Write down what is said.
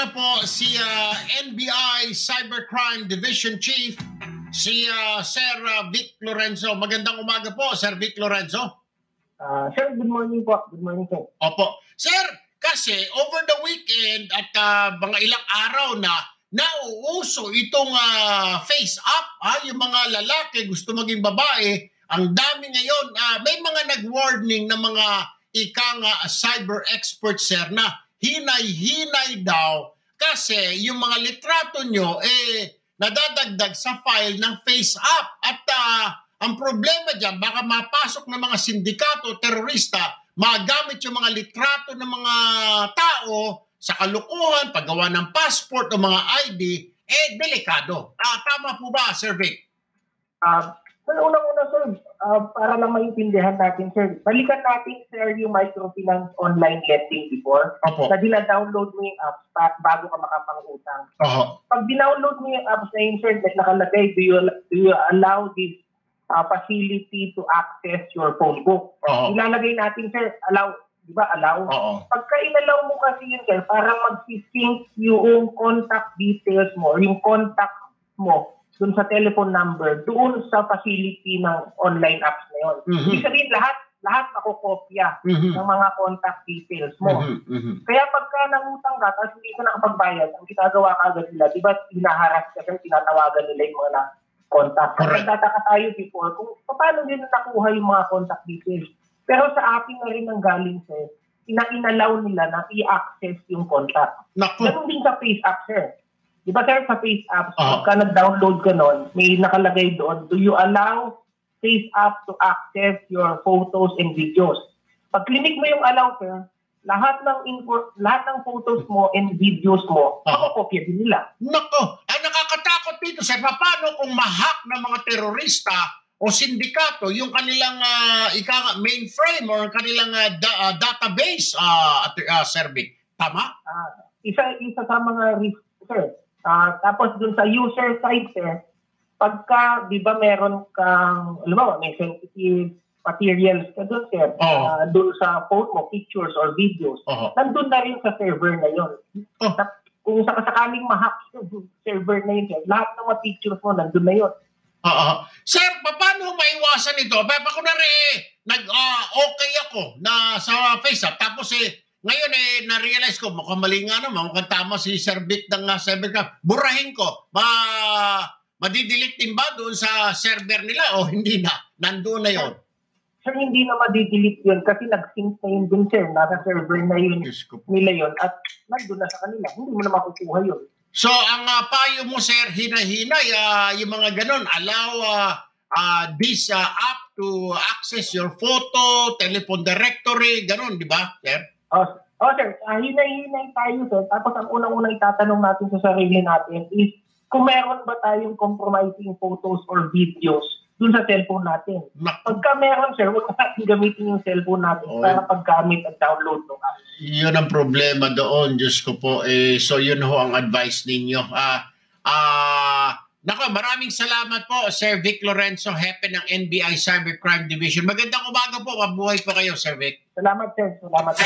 na po si ah, NBI Cybercrime Division Chief, si ah, Sir ah, Vic Lorenzo. Magandang umaga po, Sir Vic Lorenzo. Ah, sir, good morning po. Good morning, sir. Opo. Sir, kasi over the weekend at ah, mga ilang araw na nauuso itong ah, face up, ah, yung mga lalaki gusto maging babae, ang dami ngayon, ah, may mga nag-warning na mga ika nga cyber experts sir na hinay-hinay daw kasi yung mga litrato nyo eh nadadagdag sa file ng face up at ah, ang problema dyan baka mapasok ng mga sindikato terorista magamit yung mga litrato ng mga tao sa kalukuhan, paggawa ng passport o mga ID, eh, delikado. Ah, tama po ba, Sir Vic? Ah, sir, unang-una, sir, ah, para lang maintindihan natin, sir, balikan natin, sir, yung microfinance online lending before Opo. na dina-download mo yung apps pa- bago ka makapangutang. Oho. Pag dinownload mo yung apps na yun, sir, na nakalagay, do you, do you allow this ah, facility to access your phone book? Oho. Ilalagay natin, sir, allow, di ba, allow? Oo. Pagka inalaw mo kasi yun, sir, parang mag-sync yung contact details mo, yung contact mo dun sa telephone number, doon sa facility ng online apps na yun. Mhm. Ibig sabihin, lahat, lahat makukopya Mhm. ng mga contact details mo. Mhm. Mhm. Kaya pagka nangutang ka, tapos hindi ka nakapagbayad, ang ginagawa ka agad nila, di ba, hinaharas ka kasi tinatawagan nila yung mga na-contact. Correct. Nagtataka tayo before kung paano nila nakuha yung mga contact details. Pero sa ating na rin ang galing, sir, ina-inalaw nila na i-access yung contact. Naku. Ganun din sa Face sir. Di ba, sir, sa Face App, Oo. pagka nag-download ka nun, may nakalagay doon, do you allow Face App to access your photos and videos? Pag clinic mo yung allow, sir, lahat ng info, lahat ng photos mo and videos mo, makokopya din nila. Nako, ang nakakatakot dito sa paano kung mahak ng mga terorista o sindikato yung kanilang ah, ika mainframe or kanilang ah, da- ah, database, ah, at, ah, Sir Vic. Tama? Ah, isa isa sa mga risk, sir. Ah, tapos dun sa user side, sir, pagka, di ba meron kang, alam mo, may sensitive materials ka dun, sir, Oo. ah, dun sa phone mo, pictures or videos, Oho. nandun na rin sa server na yun. Oh. Tap- Kung sakasakaling mahack yung server na yun, sir, lahat ng mga pictures mo, nandun na yun. Oo. Sir, paano maiwasan ito? Pa, pa kunwari, nag, ah, okay ako na sa FaceApp. Tapos eh, ngayon eh, na-realize ko, mukhang mali nga naman, mukhang tama si Sir Vic ng uh, Cybercam. Burahin ko. Ma, madidelete din ba doon sa server nila o hindi na? Nandoon na yon. Sir, hindi na madidelete yun kasi nag-sync na yun dun, sir. Nasa server na yun nila yun at nandun na sa kanila. Hindi mo na makukuha yun. So, ang ah, payo mo, sir, hinahinay, ah, yung mga ganun, allow ah, ah, this ah, app to access your photo, telephone directory, ganun, di ba, sir? Oh, oh sir, uh, hinay-hinay tayo sir. Tapos ang unang-unang itatanong natin sa sarili natin is kung meron ba tayong compromising photos or videos dun sa cellphone natin. Pagka meron sir, huwag natin gamitin yung cellphone natin Oo. para paggamit at download ng app. yun ang problema doon, Diyos ko po. Eh, so, yun ho ang advice ninyo. Ah, ah, nako, maraming salamat po, Sir Vic Lorenzo, Hepe ng NBI Cybercrime Division. Magandang umaga po, mabuhay po kayo, Sir Vic. Salamat sir, salamat.